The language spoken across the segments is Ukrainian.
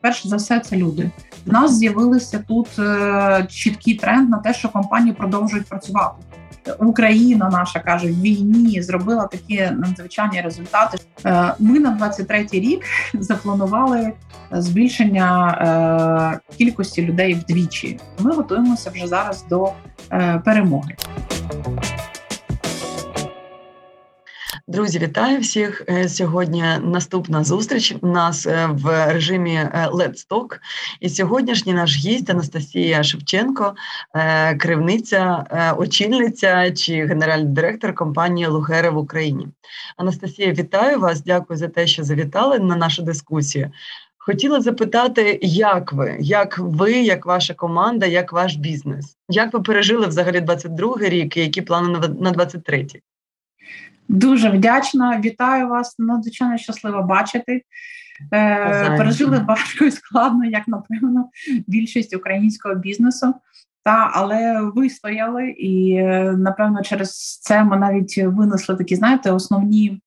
перш за все, це люди. В нас з'явилися тут е, чіткий тренд на те, що компанії продовжують працювати. Україна наша каже в війні зробила такі надзвичайні результати. Е, ми на 23-й рік запланували збільшення е, кількості людей вдвічі. Ми готуємося вже зараз до перемоги. Друзі, вітаю всіх е, сьогодні. Наступна зустріч у нас е, в режимі е, Let's Talk. І сьогоднішній наш гість Анастасія Шевченко, керівниця, очільниця чи генеральний директор компанії Лугери в Україні. Анастасія, вітаю вас! Дякую за те, що завітали на нашу дискусію. Хотіла запитати, як ви, як ви, як ваша команда, як ваш бізнес? Як ви пережили взагалі 22-й рік і які плани на 23-й? Дуже вдячна, вітаю вас. Надзвичайно щаслива бачити. Е, Пережили важко і складно, як напевно, більшість українського бізнесу. Та але вистояли, і е, напевно через це ми навіть винесли такі, знаєте, основні.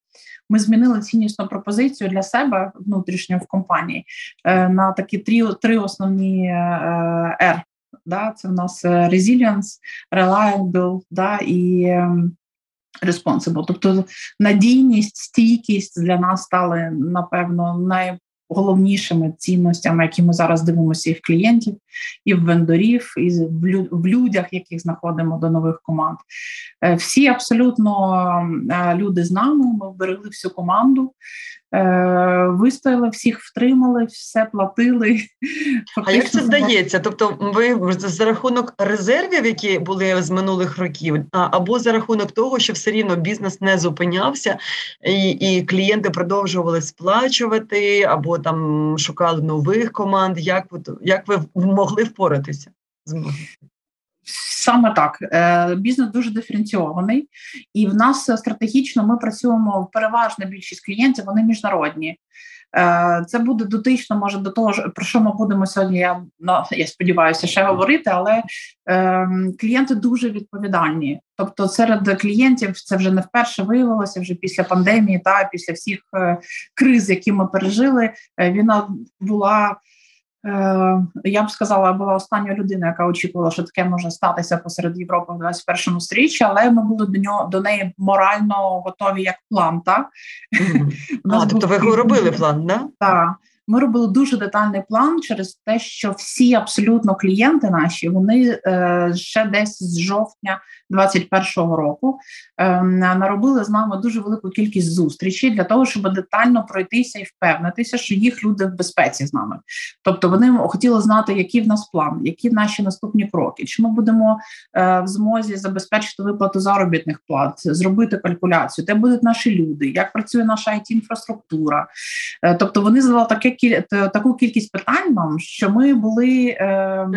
Ми змінили ціннісну пропозицію для себе внутрішньо в компанії е, на такі три три основні е, R. Да? Це в нас resilience, reliable, да, і ем, responsible. Тобто надійність, стійкість для нас стали напевно найголовнішими цінностями, які ми зараз дивимося і в клієнтів, і в вендорів, і в людях, яких знаходимо до нових команд. Е, всі абсолютно е, люди з нами. Ми вберегли всю команду. Е, вистояли, всіх втримали, все платили. А як це здається? Тобто, ви за рахунок резервів, які були з минулих років, або за рахунок того, що все рівно бізнес не зупинявся, і і клієнти продовжували сплачувати, або там шукали нових команд. Як ви як ви могли впоратися? Саме так, е, бізнес дуже диференційований, і в нас стратегічно ми працюємо переважна більшість клієнтів. Вони міжнародні. Е, це буде дотично, може до того, про що ми будемо сьогодні. Я ну, я сподіваюся, ще говорити, але е, клієнти дуже відповідальні. Тобто, серед клієнтів це вже не вперше виявилося вже після пандемії, та після всіх е, криз, які ми пережили. Е, війна була я б сказала, була остання людина, яка очікувала, що таке може статися посеред Європи в 21 сторіччі, але ми були до нього до неї морально готові як план. Так? А, Тобто ви робили план, да? Так. Ми робили дуже детальний план через те, що всі абсолютно клієнти наші вони е, ще десь з жовтня 2021 року е, наробили з нами дуже велику кількість зустрічей для того, щоб детально пройтися і впевнитися, що їх люди в безпеці з нами. Тобто вони хотіли знати, який в нас план, які наші наступні кроки, чи ми будемо е, в змозі забезпечити виплату заробітних плат, зробити калькуляцію, де будуть наші люди, як працює наша it інфраструктура. Тобто вони задали таке таку кількість питань нам, що ми були е,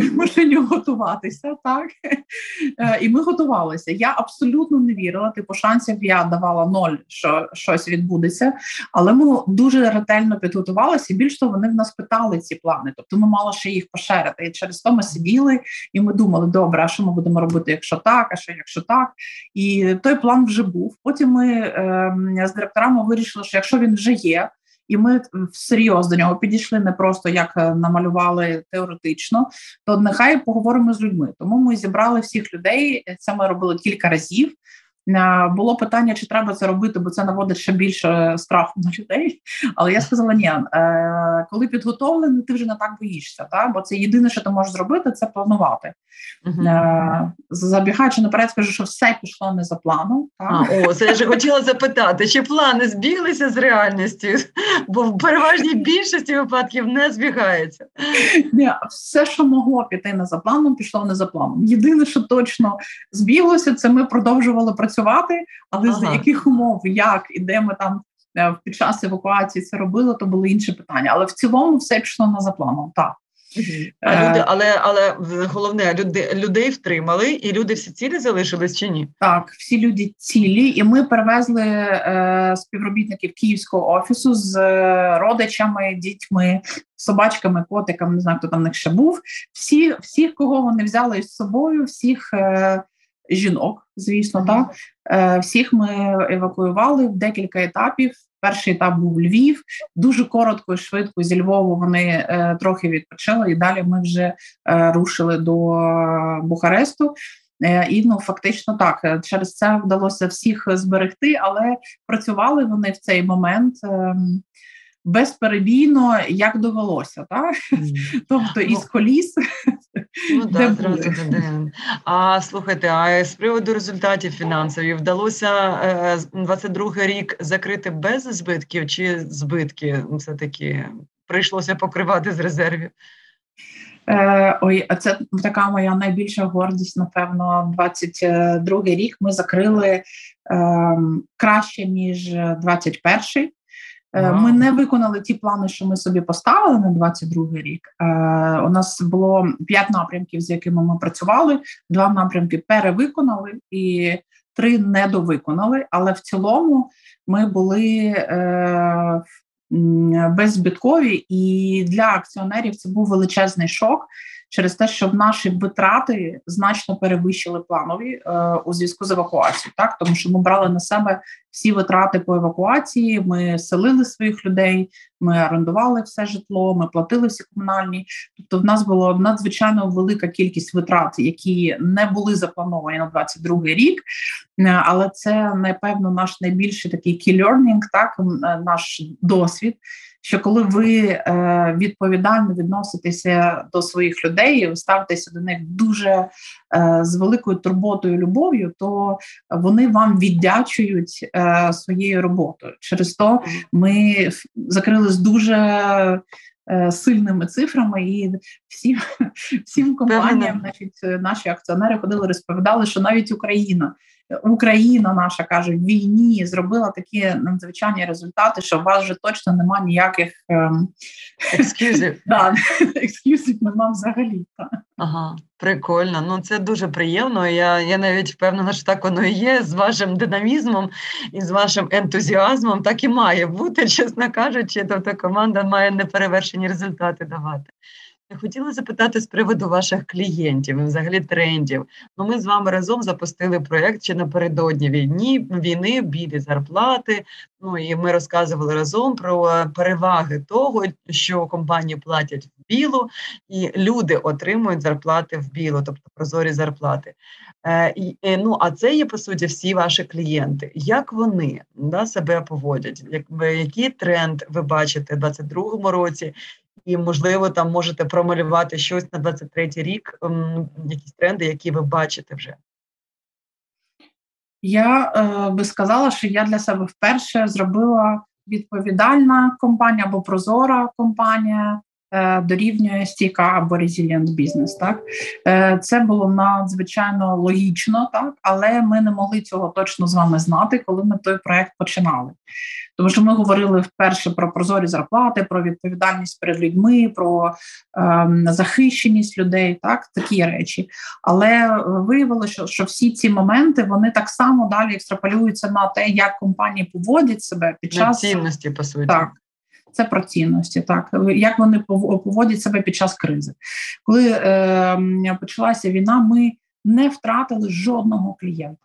вимушені готуватися, так е, і ми готувалися. Я абсолютно не вірила. Типу шансів я давала ноль, що щось відбудеться, але ми дуже ретельно підготувалися. і Більш того, вони в нас питали ці плани. Тобто ми мали ще їх поширити. І через то ми сиділи і ми думали, добре, а що ми будемо робити, якщо так, а що якщо так, і той план вже був. Потім ми е, з директорами вирішили, що якщо він вже є. І ми всерйоз до нього підійшли не просто як е, намалювали теоретично, то нехай поговоримо з людьми. Тому ми зібрали всіх людей. Це ми робили кілька разів. Е, було питання, чи треба це робити, бо це наводить ще більше страху на людей. Але я сказала: ні, е, коли підготовлений, ти вже не так боїшся. Та? Бо це єдине, що ти можеш зробити, це планувати. Uh-huh. Забігаючи наперед, скажу, що все пішло не за планом. А, О, це я ж хотіла запитати, чи плани збіглися з реальністю? Бо в переважній більшості випадків не збігається. Ні, Все, що могло піти не за планом, пішло не за планом. Єдине, що точно збіглося, це ми продовжували працювати працювати, але ага. за яких умов, як і де ми там е, під час евакуації це робили, то були інші питання. Але в цілому все пішло на за планом. Так. А е, люди, але але головне, люди людей втримали, і люди всі цілі залишились чи ні? Так, всі люди цілі, і ми перевезли е, співробітників київського офісу з е, родичами, дітьми, собачками, котиками. Не знаю, хто там в них ще був. Всі, всіх, кого вони взяли з собою, всіх е, жінок, звісно, так е, всіх ми евакуювали в декілька етапів. Перший етап був Львів. Дуже коротко і швидко зі Львову вони е, трохи відпочили, і далі ми вже е, рушили до Бухаресту. І ну фактично так через це вдалося всіх зберегти, але працювали вони в цей момент. Безперебійно, як довелося, так mm. тобто із ну, коліс. Ну да, зразу. А слухайте, а з приводу результатів фінансових вдалося 22 е, рік закрити без збитків чи збитки все таки прийшлося покривати з резервів? Е, ой, а це така моя найбільша гордість. Напевно, 22-й рік ми закрили е, краще ніж 21-й. Е, ми не виконали ті плани, що ми собі поставили на 22-й рік. Е, у нас було п'ять напрямків, з якими ми працювали. Два напрямки перевиконали і три недовиконали. Але в цілому ми були е, беззбиткові, і для акціонерів це був величезний шок через те, що наші витрати значно перевищили планові е, у зв'язку з евакуацією, так тому що ми брали на себе всі витрати по евакуації. Ми селили своїх людей, ми орендували все житло, ми платили всі комунальні. Тобто, в нас була надзвичайно велика кількість витрат, які не були заплановані на 22-й рік. Е, але це напевно наш найбільший такий learning, так е, наш досвід що коли ви е, відповідально відноситеся до своїх людей, і ви ставитеся до них дуже е, з великою турботою, любов'ю, то вони вам віддячують е, своєю роботою. Через то ми закрили з дуже сильними цифрами, і всім всім компаніям, значить, наші акціонери ходили, розповідали, що навіть Україна. Україна наша каже в війні зробила такі надзвичайні результати, що у вас вже точно немає ніяких ем... екскюзів. Да, екскюзів нема взагалі. Ага, прикольно. Ну це дуже приємно. Я я навіть впевнена, що так воно і є з вашим динамізмом і з вашим ентузіазмом. Так і має бути, чесно кажучи. Тобто команда має неперевершені результати давати. Хотіла запитати з приводу ваших клієнтів і взагалі трендів. Ну, ми з вами разом запустили проєкт ще напередодні війні, війни, біди зарплати. Ну і ми розказували разом про переваги того, що компанії платять в білу, і люди отримують зарплати в білу, тобто прозорі зарплати. Е, і, Ну а це є по суті всі ваші клієнти. Як вони да, себе поводять? Як, Який тренд ви бачите в 2022 році? І, можливо, там можете промалювати щось на 23-й рік, ем, якісь тренди, які ви бачите вже. Я е, би сказала, що я для себе вперше зробила відповідальна компанія або прозора компанія. Е, дорівнює стійка або резилієнт бізнес. Так е, це було надзвичайно логічно, так але ми не могли цього точно з вами знати, коли ми той проект починали. Тому що ми говорили вперше про прозорі зарплати, про відповідальність перед людьми, про ем, захищеність людей, так такі речі. Але виявилося, що, що всі ці моменти вони так само далі екстраполюються на те, як компанії поводять себе під час цінності, по суті. Так. Це про цінності, так як вони поводять себе під час кризи, коли е, почалася війна, ми не втратили жодного клієнта.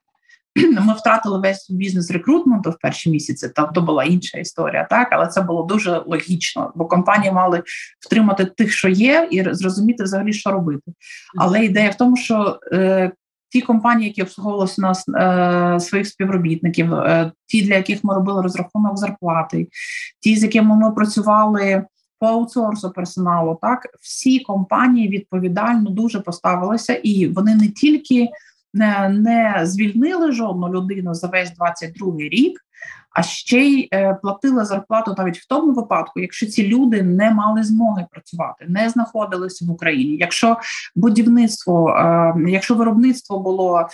Ми втратили весь бізнес рекрутменту в перші місяці. Там то була інша історія, так але це було дуже логічно, бо компанії мали втримати тих, що є, і зрозуміти взагалі, що робити. Але ідея в тому, що е, ті компанії, які обслуговувалися у нас е, своїх співробітників, е, ті, для яких ми робили розрахунок зарплати, ті, з якими ми працювали. По аутсорсу персоналу, так всі компанії відповідально дуже поставилися, і вони не тільки не, не звільнили жодну людину за весь 22 рік, а ще й е, платила зарплату навіть в тому випадку, якщо ці люди не мали змоги працювати, не знаходилися в Україні. Якщо будівництво, е, якщо виробництво було е,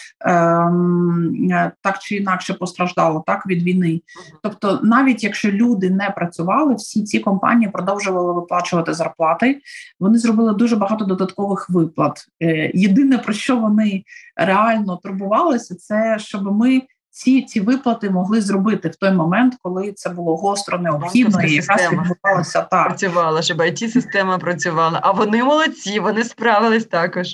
так чи інакше постраждало так від війни, тобто, навіть якщо люди не працювали, всі ці компанії продовжували виплачувати зарплати. Вони зробили дуже багато додаткових виплат. Єдине про що вони реально турбувалися, це щоб ми ці ці виплати могли зробити в той момент, коли це було гостро необхідно, і якраз відбувалося так. Працювала, щоб it система працювала. А вони молодці, вони справились також.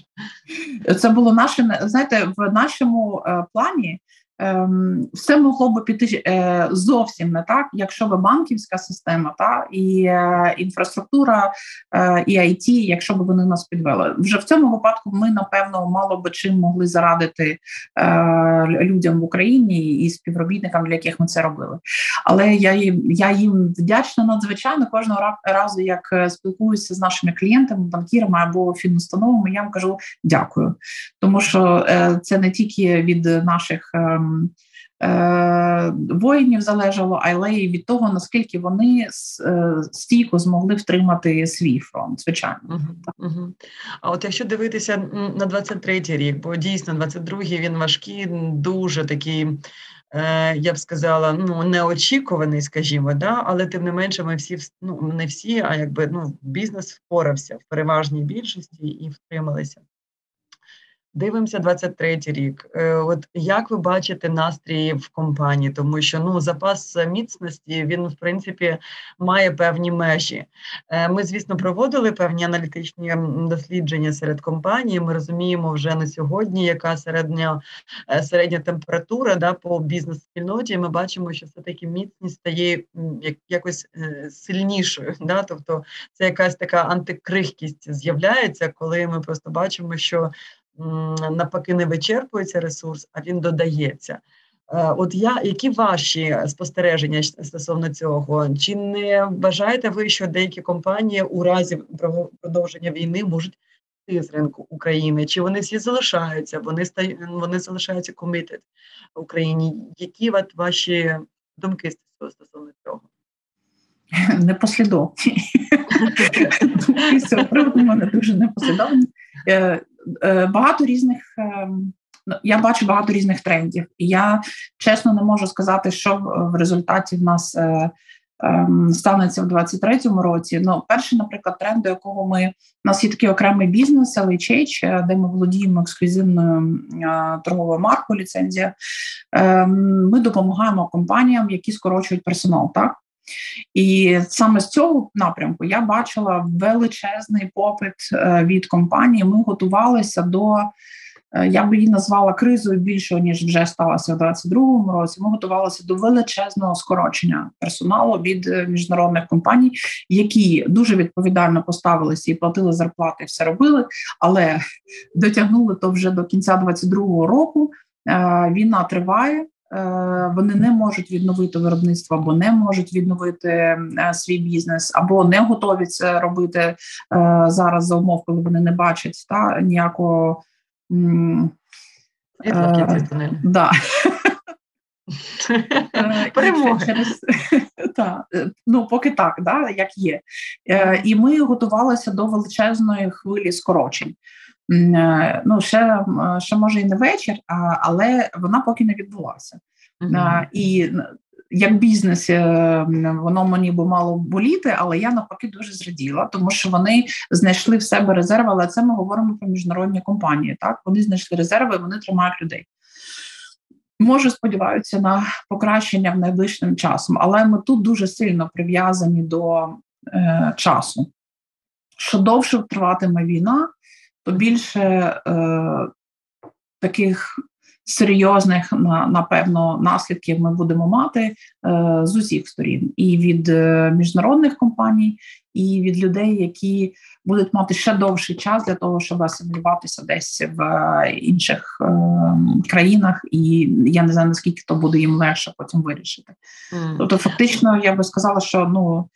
Це було наше знаєте, в нашому е, плані. Ем, все могло би піти е, зовсім не так, якщо би банківська система та і е, інфраструктура е, і IT, якщо б вони нас підвели. Вже в цьому випадку ми напевно мало би чим могли зарадити людям в Україні і співробітникам, для яких ми це робили. Але я їм я їм вдячна надзвичайно кожного разу, як спілкуюся з нашими клієнтами, банкірами або фінустановами. Я вам кажу дякую, тому що це не тільки від наших. Е, воїнів залежало, але й від того, наскільки вони е, стійко змогли втримати свій фронт, звичайно. Угу, угу. А от якщо дивитися на 23-й рік, бо дійсно 22-й він важкий, дуже такий. Е, я б сказала, ну неочікуваний, скажімо, да, але тим не менше, ми всі ну не всі, а якби ну бізнес впорався в переважній більшості і втрималися. Дивимося 23-й рік. Е, от як ви бачите настрій в компанії, тому що ну запас міцності він в принципі має певні межі. Е, ми, звісно, проводили певні аналітичні дослідження серед компаній. Ми розуміємо вже на сьогодні, яка середня е, середня температура да, по бізнес-спільноті. Ми бачимо, що все таки міцність стає якось сильнішою. Да? Тобто це якась така антикрихкість з'являється, коли ми просто бачимо, що навпаки не вичерпується ресурс, а він додається. Е, от я які ваші спостереження стосовно цього? Чи не вважаєте ви, що деякі компанії у разі продовження війни можуть з ринку України? Чи вони всі залишаються? Вони вони залишаються committed Україні? Які от ваші думки стосовно цього? Непослідовні. З цього приводу мене дуже непослідовні. Е, Е, багато різних. Ем, ну, я бачу багато різних трендів, і я чесно не можу сказати, що в результаті в нас е, ем, станеться в 23-му році. Ну, перший, наприклад, тренд, до якого ми у нас є такий окремий бізнес, LHH, е, де ми володіємо ексклюзивною торговою маркою, ліцензія. Ем, ми допомагаємо компаніям, які скорочують персонал. Так і саме з цього напрямку я бачила величезний попит е, від компанії. Ми готувалися до. Е, я би її назвала кризою більшою, ніж вже сталося в 2022 році. Ми готувалися до величезного скорочення персоналу від е, міжнародних компаній, які дуже відповідально поставилися і платили зарплати, все робили, але дотягнули то вже до кінця 2022 року. Війна триває. Е, вони не можуть відновити виробництво, або не можуть відновити е, свій бізнес, або не готові це робити е, зараз за умов, коли вони не бачать та ніякого да. Через, та, ну, поки так, да, як є. І ми готувалися до величезної хвилі скорочень. Е, ну ще ще може і не вечір, але вона поки не відбулася. Uh-huh. І як бізнес е, воно мені би мало боліти, але я навпаки дуже зраділа, тому що вони знайшли в себе резерви. Але це ми говоримо про міжнародні компанії. Так вони знайшли резерви, вони тримають людей. Може, сподіваються на покращення в найближчим часом, але ми тут дуже сильно прив'язані до е, часу. Що довше триватиме війна, то більше е, таких серйозних напевно наслідків ми будемо мати е, з усіх сторін, і від е, міжнародних компаній, і від людей, які будуть мати ще довший час для того, щоб асимілюватися десь в е, інших е, країнах, і я не знаю наскільки то буде їм легше потім вирішити. Mm. Тобто, фактично, я би сказала, що ну.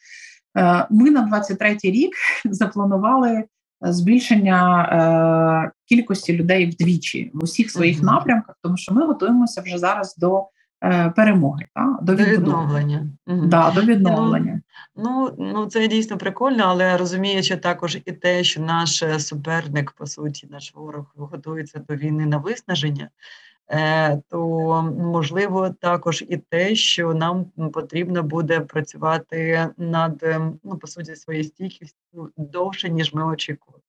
Е, ми на 23-й рік запланували збільшення е, кількості людей вдвічі в усіх своїх mm-hmm. напрямках, тому що ми готуємося вже зараз до е, перемоги, та, до, відновлення. Да, до відновлення. Ну, ну ну це дійсно прикольно, але розуміючи також і те, що наш суперник, по суті, наш ворог готується до війни на виснаження. Е, то можливо також і те, що нам потрібно буде працювати над ем, ну по суті своєю стійкістю довше ніж ми очікували.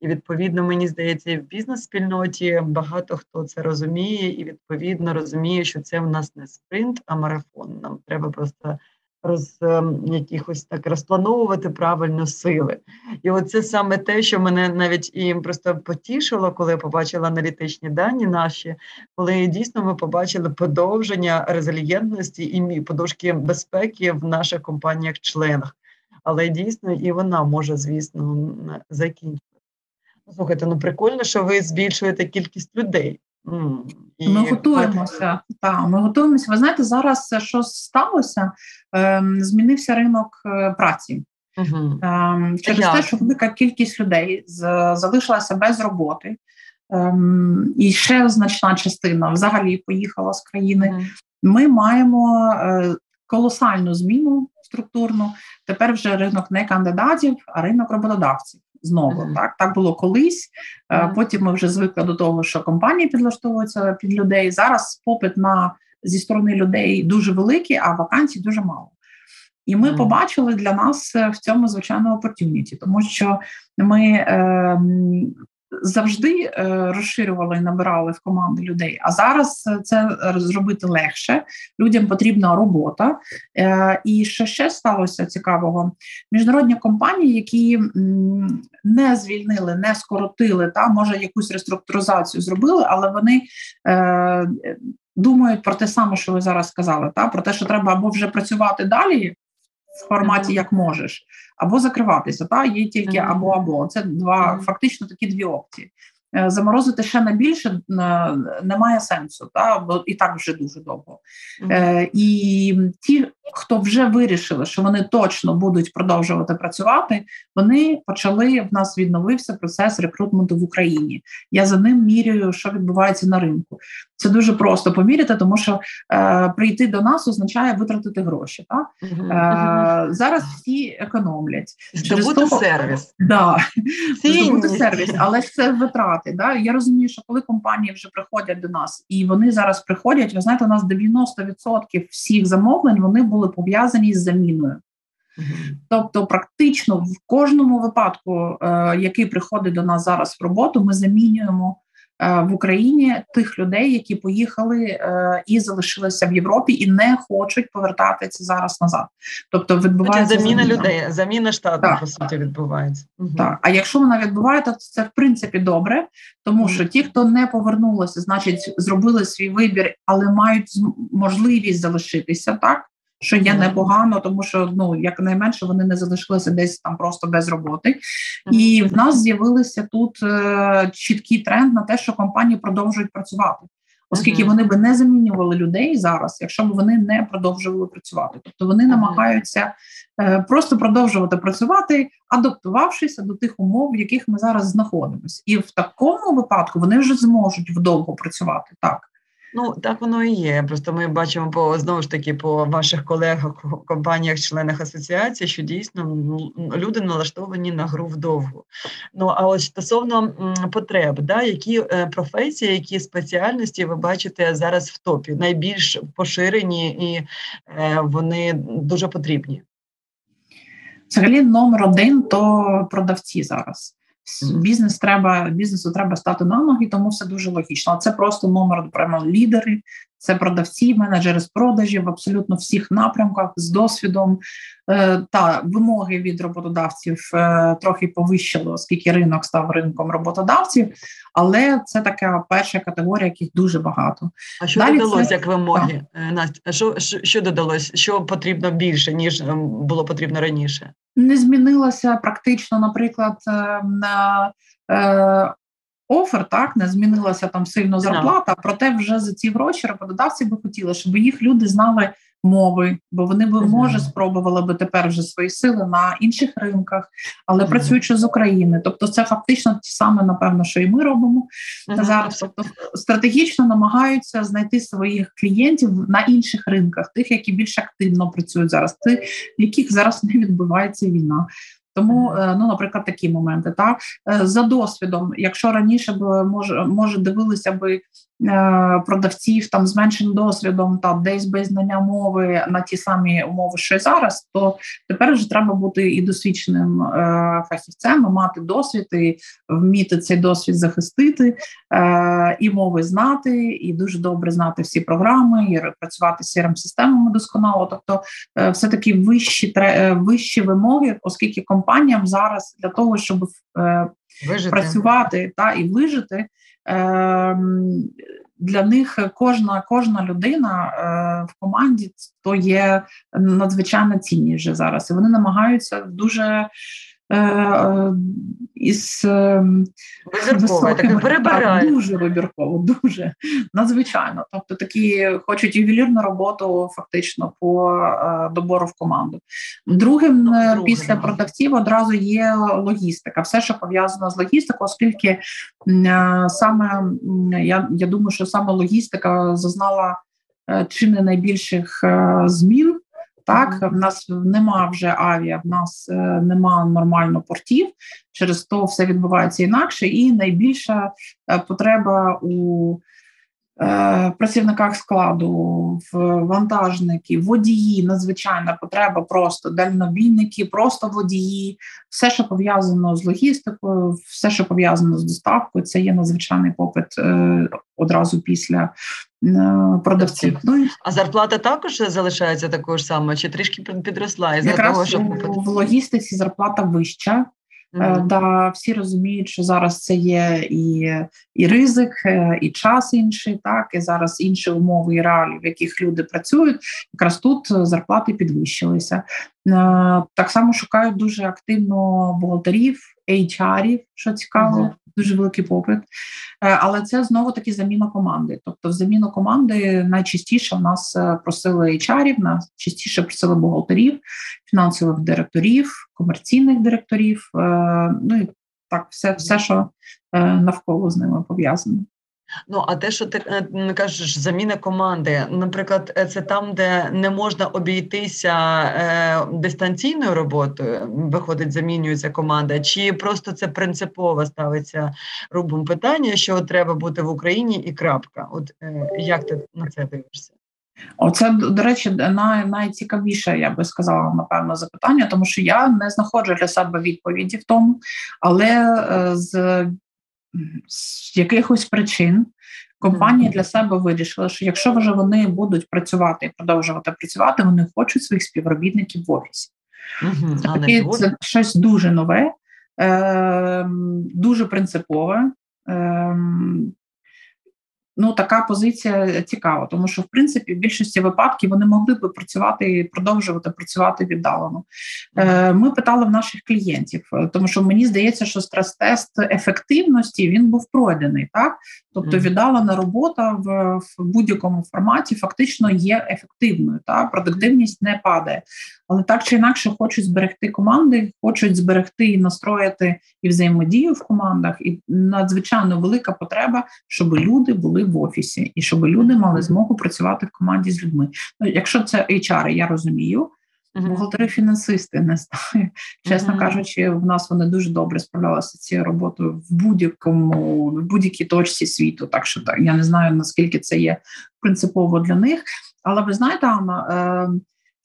І відповідно мені здається, в бізнес-спільноті багато хто це розуміє, і відповідно розуміє, що це в нас не спринт, а марафон. Нам треба просто роз ем, якихось так розплановувати правильно сили. І оце саме те, що мене навіть і просто потішило, коли я побачила аналітичні дані наші, коли дійсно ми побачили подовження резильєнтності і подушки безпеки в наших компаніях-членах. Але дійсно і вона може, звісно, закінчити. Слухайте, ну прикольно, що ви збільшуєте кількість людей. І... Ми готуємося. Так, ми готуємося. Ви знаєте, зараз що сталося? Ем, змінився ринок е, праці. Угу. Через те, що велика кількість людей залишилася без роботи, ем, і ще значна частина взагалі поїхала з країни. Угу. Ми маємо е, колосальну зміну структурну. Тепер вже ринок не кандидатів, а ринок роботодавців знову. Mm-hmm. Так так було колись. Mm-hmm. Потім ми вже звикли до того, що компанії підлаштовуються під людей. Зараз попит на зі сторони людей дуже великий, а вакансій дуже мало. І ми mm-hmm. побачили для нас в цьому звичайно опортюніті, тому що ми е, завжди е, розширювали і набирали в команди людей. А зараз це зробити легше. Людям потрібна робота. Е, і що ще сталося цікавого? Міжнародні компанії, які не звільнили, не скоротили, та може якусь реструктуризацію зробили, але вони. Е, думають про те саме, що ви зараз сказали, та про те, що треба або вже працювати далі в форматі як можеш, або закриватися. Та є тільки або або це два фактично такі дві опції. Е, заморозити ще на більше е, немає сенсу, та бо і так вже дуже довго. Mm-hmm. І ті, хто вже вирішили, що вони точно будуть продовжувати працювати, вони почали. В нас відновився процес рекрутменту в Україні. Я за ним міряю, що відбувається на ринку. Це дуже просто поміряти, тому що е, прийти до нас означає витратити гроші. Так? Е, Зараз всі економлять. Здобути сервіс. Да. Здобути сервіс, але це витрати. Да? Я розумію, що коли компанії вже приходять до нас, і вони зараз приходять, ви знаєте, у нас 90% всіх замовлень вони були пов'язані з заміною. Тобто, практично в кожному випадку, е, який приходить до нас зараз в роботу, ми замінюємо в Україні тих людей, які поїхали е, і залишилися в Європі, і не хочуть повертатися зараз назад. Тобто відбувається заміна людей, заміна штату так. по суті відбувається. Так, а якщо вона відбувається, то це в принципі добре, тому що ті, хто не повернулися, значить зробили свій вибір, але мають можливість залишитися так що є непогано, тому що ну якнайменше вони не залишилися десь там просто без роботи. І в нас з'явилися тут е, чіткий тренд на те, що компанії продовжують працювати. Оскільки вони би не замінювали людей зараз, якщо б вони не продовжували працювати, тобто вони намагаються е, просто продовжувати працювати, адаптувавшися до тих умов, в яких ми зараз знаходимося, і в такому випадку вони вже зможуть вдовго працювати так. Ну так воно і є. Просто ми бачимо по знову ж таки по ваших колегах, компаніях, членах асоціації, що дійсно люди налаштовані на гру вдовгу. Ну а ось стосовно потреб, да, які е, професії, які спеціальності ви бачите зараз в топі, найбільш поширені і е, вони дуже потрібні. Взагалі, номер один то продавці зараз. Бізнес треба бізнесу треба стати на ноги, тому все дуже логічно. Це просто номер прямо лідери, це продавці, менеджери з продажів в абсолютно всіх напрямках з досвідом е, та вимоги від роботодавців е, трохи повищили, оскільки ринок став ринком роботодавців. Але це така перша категорія, яких дуже багато. А що Далі додалось це... як вимоги? Е, Настя, що, що що додалось? Що потрібно більше ніж ем, було потрібно раніше? Не змінилася практично, наприклад, на офер, так не змінилася там сильно зарплата. Проте вже за ці гроші роботодавці би хотіли, щоб їх люди знали мови, бо вони би може спробували би тепер вже свої сили на інших ринках, але працюючи з України. Тобто, це фактично ті саме, напевно, що і ми робимо зараз. Тобто стратегічно намагаються знайти своїх клієнтів на інших ринках, тих, які більш активно працюють зараз, тих, в яких зараз не відбувається війна. Тому, ну, наприклад, такі моменти. Так за досвідом, якщо раніше б може, може дивилися би Е, продавців там з меншим досвідом, та десь без знання мови на ті самі умови, що й зараз, то тепер вже треба бути і досвідченим е, фахівцем, мати досвід і вміти цей досвід захистити, е, і мови знати, і дуже добре знати всі програми, і працювати з crm системами досконало. Тобто, все таки вищі вищі вимоги, оскільки компаніям зараз для того, щоб Вижити. працювати та і вижити. Ем, для них кожна кожна людина е, в команді то є надзвичайно цінність вже зараз. І вони намагаються дуже із е, високим, так, дуже вибірково, дуже надзвичайно. Тобто такі хочуть ювелірну роботу фактично по добору в команду. Другим ну, після продавців одразу є логістика, все, що пов'язано з логістикою, оскільки саме я, я думаю, що саме логістика зазнала чи не найбільших змін. Так, в нас нема вже авіа, в нас е, нема нормально портів. Через то все відбувається інакше, і найбільша е, потреба у е, працівниках складу, в вантажників, водії, надзвичайна потреба, просто. Дальнобійники, просто водії, все, що пов'язано з логістикою, все, що пов'язано з доставкою, це є надзвичайний попит одразу після продавців. Ну, А зарплата також залишається такою ж самою, чи трішки підросла? Із Якраз того, що... в логістиці зарплата вища. Mm-hmm. Да, всі розуміють, що зараз це є і і ризик, е, і час інший, так і зараз інші умови і реалії, в яких люди працюють. Якраз тут зарплати підвищилися. Е, так само шукають дуже активно бухгалтерів, HR-ів, що цікаво, mm-hmm. дуже великий попит. Е, але це знову таки заміна команди. Тобто, в заміну команди найчастіше в нас е, просили HR-ів, нас частіше просили бухгалтерів, фінансових директорів, комерційних директорів. Ну і так, все, все, що навколо з ними пов'язано. Ну, а те, що ти е, кажеш, заміна команди, наприклад, е, це там, де не можна обійтися е, дистанційною роботою, виходить, замінюється команда, чи просто це принципово ставиться рубом питання, що треба бути в Україні і крапка. От е, як ти на це дивишся? Оце, до речі, най, найцікавіше, я би сказала, напевно, запитання, тому що я не знаходжу для себе відповіді в тому, але е, з з якихось причин компанія для себе вирішила, що якщо вже вони будуть працювати і продовжувати працювати, вони хочуть своїх співробітників в офісі. Угу, це, таки, це щось дуже нове, е, дуже принципове. Е, ну така позиція цікава, тому що в принципі в більшості випадків вони могли би працювати і продовжувати працювати віддалено. Е, Ми питали в наших клієнтів, е, тому що мені здається, що стрес-тест ефективності він був пройдений, так? Тобто віддалена робота в, в будь-якому форматі фактично є ефективною. Та? Продуктивність не падає, але так чи інакше хочуть зберегти команди, хочуть зберегти і настроїти і взаємодію в командах, і надзвичайно велика потреба, щоб люди були в офісі, і щоб люди мали змогу працювати в команді з людьми. Ну, якщо це HR, я розумію. Бухгалтери фінансисти не знаю. Чесно uh-huh. кажучи, в нас вони дуже добре справлялися цією роботою в будь-якому в будь-якій точці світу. Так що так я не знаю наскільки це є принципово для них. Але ви знаєте, Анна, е,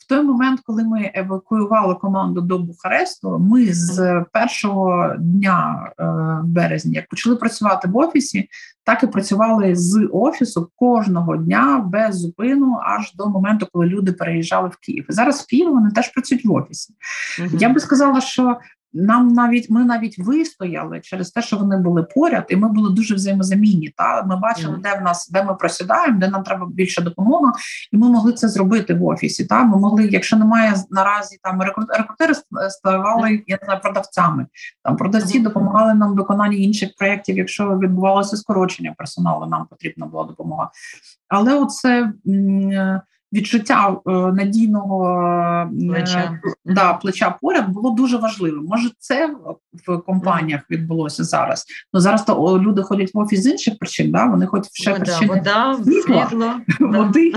в той момент, коли ми евакуювали команду до Бухаресту, ми з першого дня е, березня, як почали працювати в офісі, так і працювали з офісу кожного дня без зупину, аж до моменту, коли люди переїжджали в Київ. І Зараз в Києві вони теж працюють в офісі. uh Я би сказала, що нам навіть ми навіть вистояли через те, що вони були поряд, і ми були дуже взаємозамінні. Та ми бачили, де в нас де ми просідаємо, де нам треба більше допомога, і ми могли це зробити в офісі. Та ми могли, якщо немає наразі там рекрутери ставали я не знаю, продавцями. Там продавці допомагали нам в виконанні інших проєктів. Якщо відбувалося скорочення персоналу, нам потрібна була допомога. Але оце відчуття е, надійного е, плеча. Да, плеча поряд було дуже важливим. Може, це в компаніях відбулося зараз. Ну зараз то люди ходять в офіс з інших причин. Да? Вони ходять ще вода, причин вода, світла, води.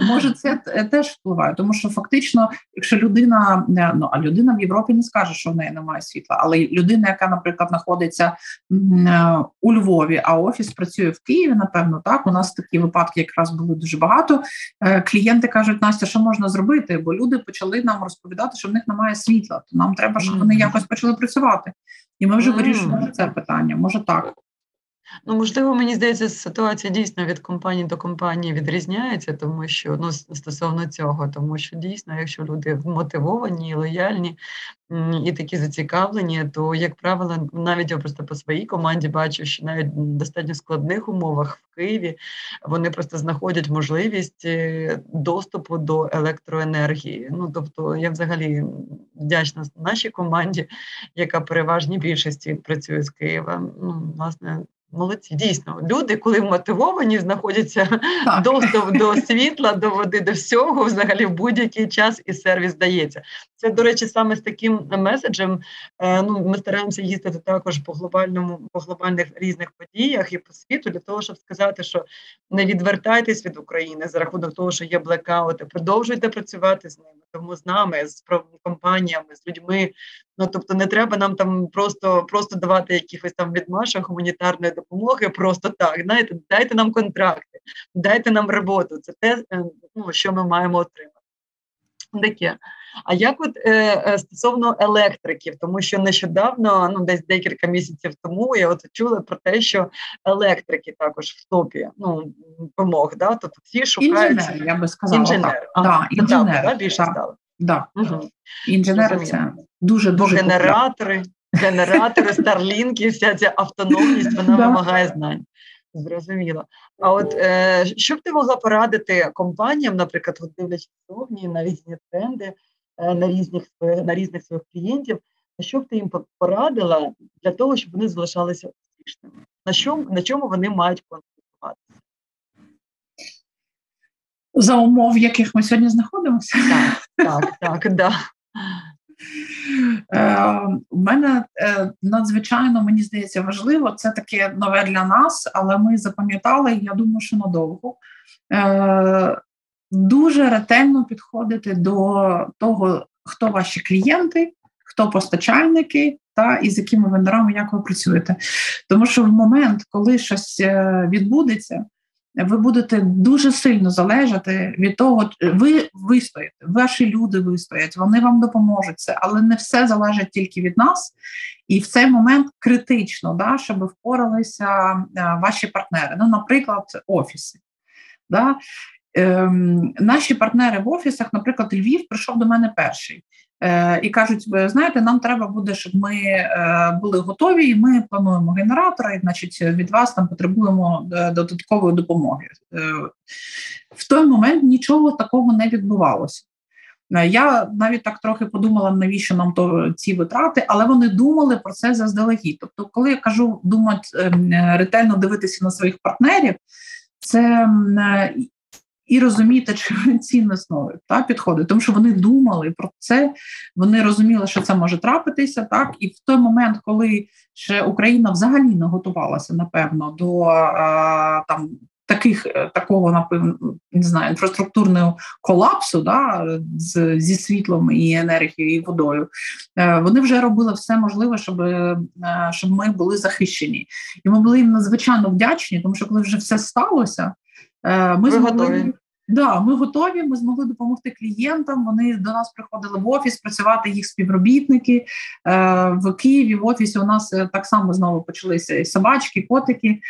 Може, це теж впливає, тому що фактично, якщо людина ну а людина в Європі не скаже, що в неї немає світла, але людина, яка, наприклад, знаходиться у Львові, а офіс працює в Києві, напевно, так у нас такі випадки якраз були дуже багато. Е, клієнти кажуть, Настя, що можна зробити? Бо люди почали нам розповідати, що в них немає світла, то нам треба, щоб вони якось почали працювати. І ми вже вирішуємо це питання. Може так. Ну, можливо, мені здається, ситуація дійсно від компанії до компанії відрізняється, тому що ну стосовно цього, тому що дійсно, якщо люди мотивовані, лояльні і такі зацікавлені, то як правило, навіть я просто по своїй команді бачу, що навіть в достатньо складних умовах в Києві вони просто знаходять можливість е, доступу до електроенергії. Ну тобто, я взагалі вдячна нашій команді, яка переважній більшості працює з Києва. Ну, власне, Молодці, дійсно, люди, коли мотивовані, знаходяться так. доступ до світла, до води, до всього, взагалі в будь-який час і сервіс дається. Це, до речі, саме з таким меседжем. Е, ну, ми стараємося їздити також по глобальному, по глобальних різних подіях і по світу для того, щоб сказати, що не відвертайтесь від України за рахунок того, що є блекаути, продовжуйте працювати з ними, тому з нами, з компаніями, з людьми. Ну тобто, не треба нам там просто просто давати якихось там відмашок гуманітарної допомоги. Просто так знаєте, дайте нам контракти, дайте нам роботу. Це те, е, ну що ми маємо отримати. Таке. А як от е, е, стосовно електриків, тому що нещодавно, ну десь декілька місяців тому, я от чула про те, що електрики також в топі ну вимог, да, тобто всі шукають інженер, я би сказала. Інженер, так. Да, інженер, да, більше стало. Да. Угу. Інженери це дуже дуже генератори, генератори, старлінки, вся ця автономність вона вимагає знань. Зрозуміло. А от е, що б ти могла порадити компаніям, наприклад, от дивлячись зовні на різні тренди, е, на різних на різних своїх клієнтів, що б ти їм порадила для того, щоб вони залишалися успішними? На чому на чому вони мають концентруватися? За умов, в яких ми сьогодні знаходимося? Так, так, так, да. Е, у мене е, надзвичайно мені здається важливо, це таке нове для нас, але ми запам'ятали, я думаю, що надовго. Е, дуже ретельно підходити до того, хто ваші клієнти, хто постачальники, та і з якими вендорами як ви працюєте. Тому що в момент, коли щось відбудеться, ви будете дуже сильно залежати від того, ви вистоїте, ваші люди вистоять, вони вам допоможуть це, але не все залежить тільки від нас. І в цей момент критично, да, щоб впоралися ваші партнери. Ну, наприклад, офіси. Да. Ем, Наші партнери в офісах, наприклад, Львів прийшов до мене перший. Е, і кажуть, ви знаєте, нам треба буде, щоб ми е, були готові, і ми плануємо генератора, і значить від вас там потребуємо е, додаткової допомоги. В той момент нічого такого не відбувалося. Я навіть так трохи подумала, навіщо нам то ці витрати, але вони думали про це заздалегідь. Тобто, коли я кажу думати ем, ретельно дивитися на своїх партнерів, це і розуміти, чи цінностно та підходить, тому що вони думали про це, вони розуміли, що це може трапитися, так і в той момент, коли ще Україна взагалі не готувалася, напевно, до а, там. Таких е, такого напевно не знаю інфраструктурного колапсу, да з, зі світлом і енергією і водою. Е, вони вже робили все можливе, щоб е, щоб ми були захищені, і ми були їм надзвичайно вдячні, тому що коли вже все сталося, Е, ми Ви змогли, готові. Да, ми готові. Ми змогли допомогти клієнтам. Вони до нас приходили в офіс працювати їх співробітники е, в Києві. В офісі у нас е, так само знову почалися собачки, котики,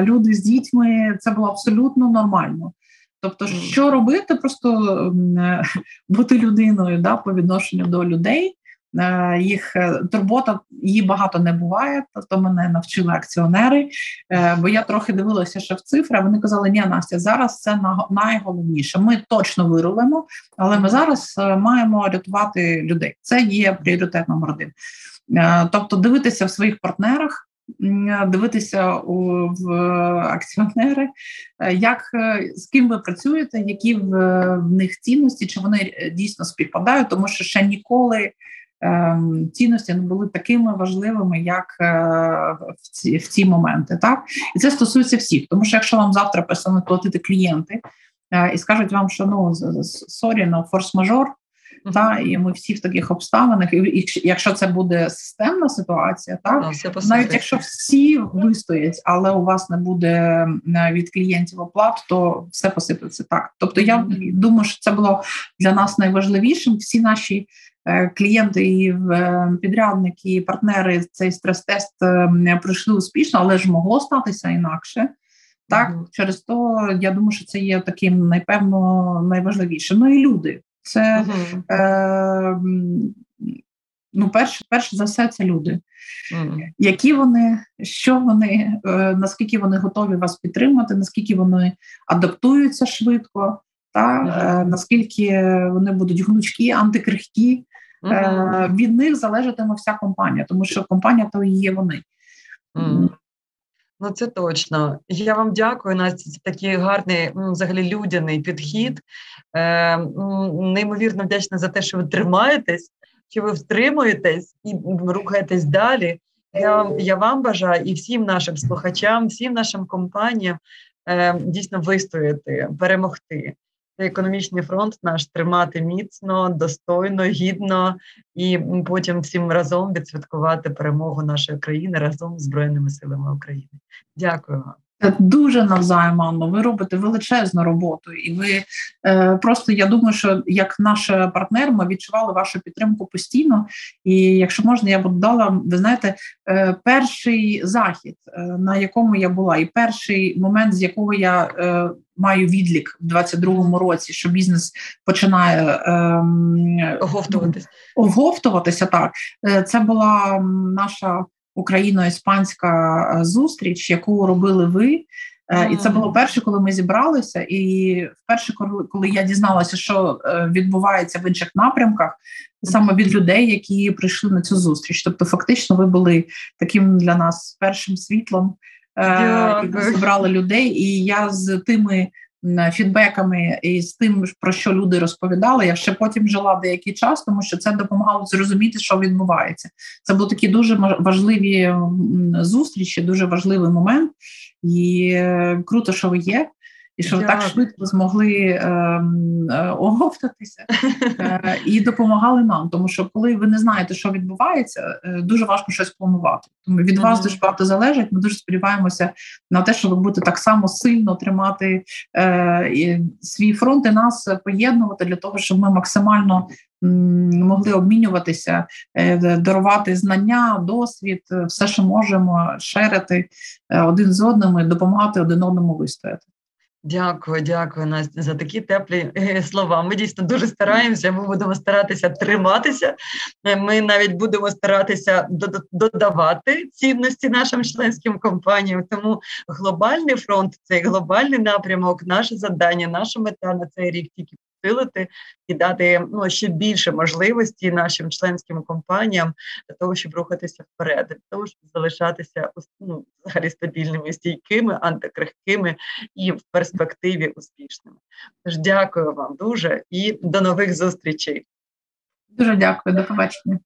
люди з дітьми. Це було абсолютно нормально. Тобто, що робити, просто бути людиною да, по відношенню до людей. Е, їх е, турбота її багато не буває. То мене навчили акціонери. Е, бо я трохи дивилася ще в цифри. Вони казали, ні, Настя, зараз це найголовніше. Ми точно вирулимо, але ми зараз маємо рятувати людей. Це є пріоритет номер один. Тобто, дивитися в своїх партнерах. Дивитися у в акціонери, як з ким ви працюєте, які в, в них цінності, чи вони дійсно співпадають, тому що ще ніколи цінності не були такими важливими, як е, в ці в ці моменти. Так і це стосується всіх, тому що якщо вам завтра перестануть платити клієнти, і скажуть вам, що ну sorry, ну форс-мажор. Uh-huh. Та і ми всі в таких обставинах, і якщо це буде системна ситуація, так ну, навіть якщо всі вистоять, але у вас не буде від клієнтів оплат, то все посипеться так. Тобто, я uh-huh. думаю, що це було для нас найважливішим. Всі наші е, клієнти і е, підрядники, і партнери цей стрес-тест е, пройшли успішно, але ж могло статися інакше. Так, mm-hmm. через то я думаю, що це є таким найпевно найважливіше. Ну і люди. Це mm-hmm. е, ну, перше, перше за все, це люди, mm-hmm. які вони, що вони, е, наскільки вони готові вас підтримати, наскільки вони адаптуються швидко, та е, наскільки вони будуть гнучкі, антикрихкі. Е, від них залежатиме вся компанія, тому що компанія то і є вони. Ну, це точно. Я вам дякую, Настя. Це такий гарний, взагалі людяний підхід. Е, Неймовірно вдячна за те, що ви тримаєтесь, що ви втримуєтесь і рухаєтесь далі. Я я вам бажаю і всім нашим слухачам, всім нашим компаніям е, дійсно вистояти, перемогти економічний фронт наш тримати міцно, достойно, гідно і потім всім разом відсвяткувати перемогу нашої країни разом з збройними силами України. Дякую вам. Дуже навзаєм, Анно, ви робите величезну роботу, і ви е, просто я думаю, що як наш партнер ми відчували вашу підтримку постійно. І якщо можна, я б дала, ви знаєте, е, перший захід, е, на якому я була, і перший момент, з якого я е, маю відлік в 22-му році, що бізнес починає е, оговтуватися. оговтуватися. Так е, це була наша україно-іспанська е, зустріч, яку робили ви. Mm. І це було перше, коли ми зібралися, і вперше, коли я дізналася, що відбувається в інших напрямках, саме від людей, які прийшли на цю зустріч. Тобто, фактично, ви були таким для нас першим світлом, і ми зібрали людей. І я з тими фідбеками і з тим, про що люди розповідали, я ще потім жила деякий час, тому що це допомагало зрозуміти, що відбувається. Це були такі дуже важливі зустрічі, дуже важливий момент, і е, круто, що ви є і що ви так швидко змогли ем, е, оговтатися е, і допомагали нам. Тому що, коли ви не знаєте, що відбувається, е, дуже важко щось планувати. Тому від mm-hmm. вас дуже багато залежить. Ми дуже сподіваємося на те, що ви будете так само сильно тримати е, свій фронт і нас поєднувати для того, щоб ми максимально. Могли обмінюватися, е, дарувати знання, досвід, все, що можемо шерити е, один з одним і допомагати один одному вистояти. Дякую, дякую, Настя, за такі теплі е, слова. Ми дійсно дуже стараємося. Ми будемо старатися триматися. Е, ми навіть будемо старатися додавати цінності нашим членським компаніям. Тому глобальний фронт, цей глобальний напрямок, наше завдання, наша мета на цей рік тільки підсилити і дати ну, ще більше можливості нашим членським компаніям для того, щоб рухатися вперед, для того, щоб залишатися ну, взагалі стабільними, стійкими, антикрихкими і в перспективі успішними. Тож дякую вам дуже і до нових зустрічей. Дуже дякую, до побачення.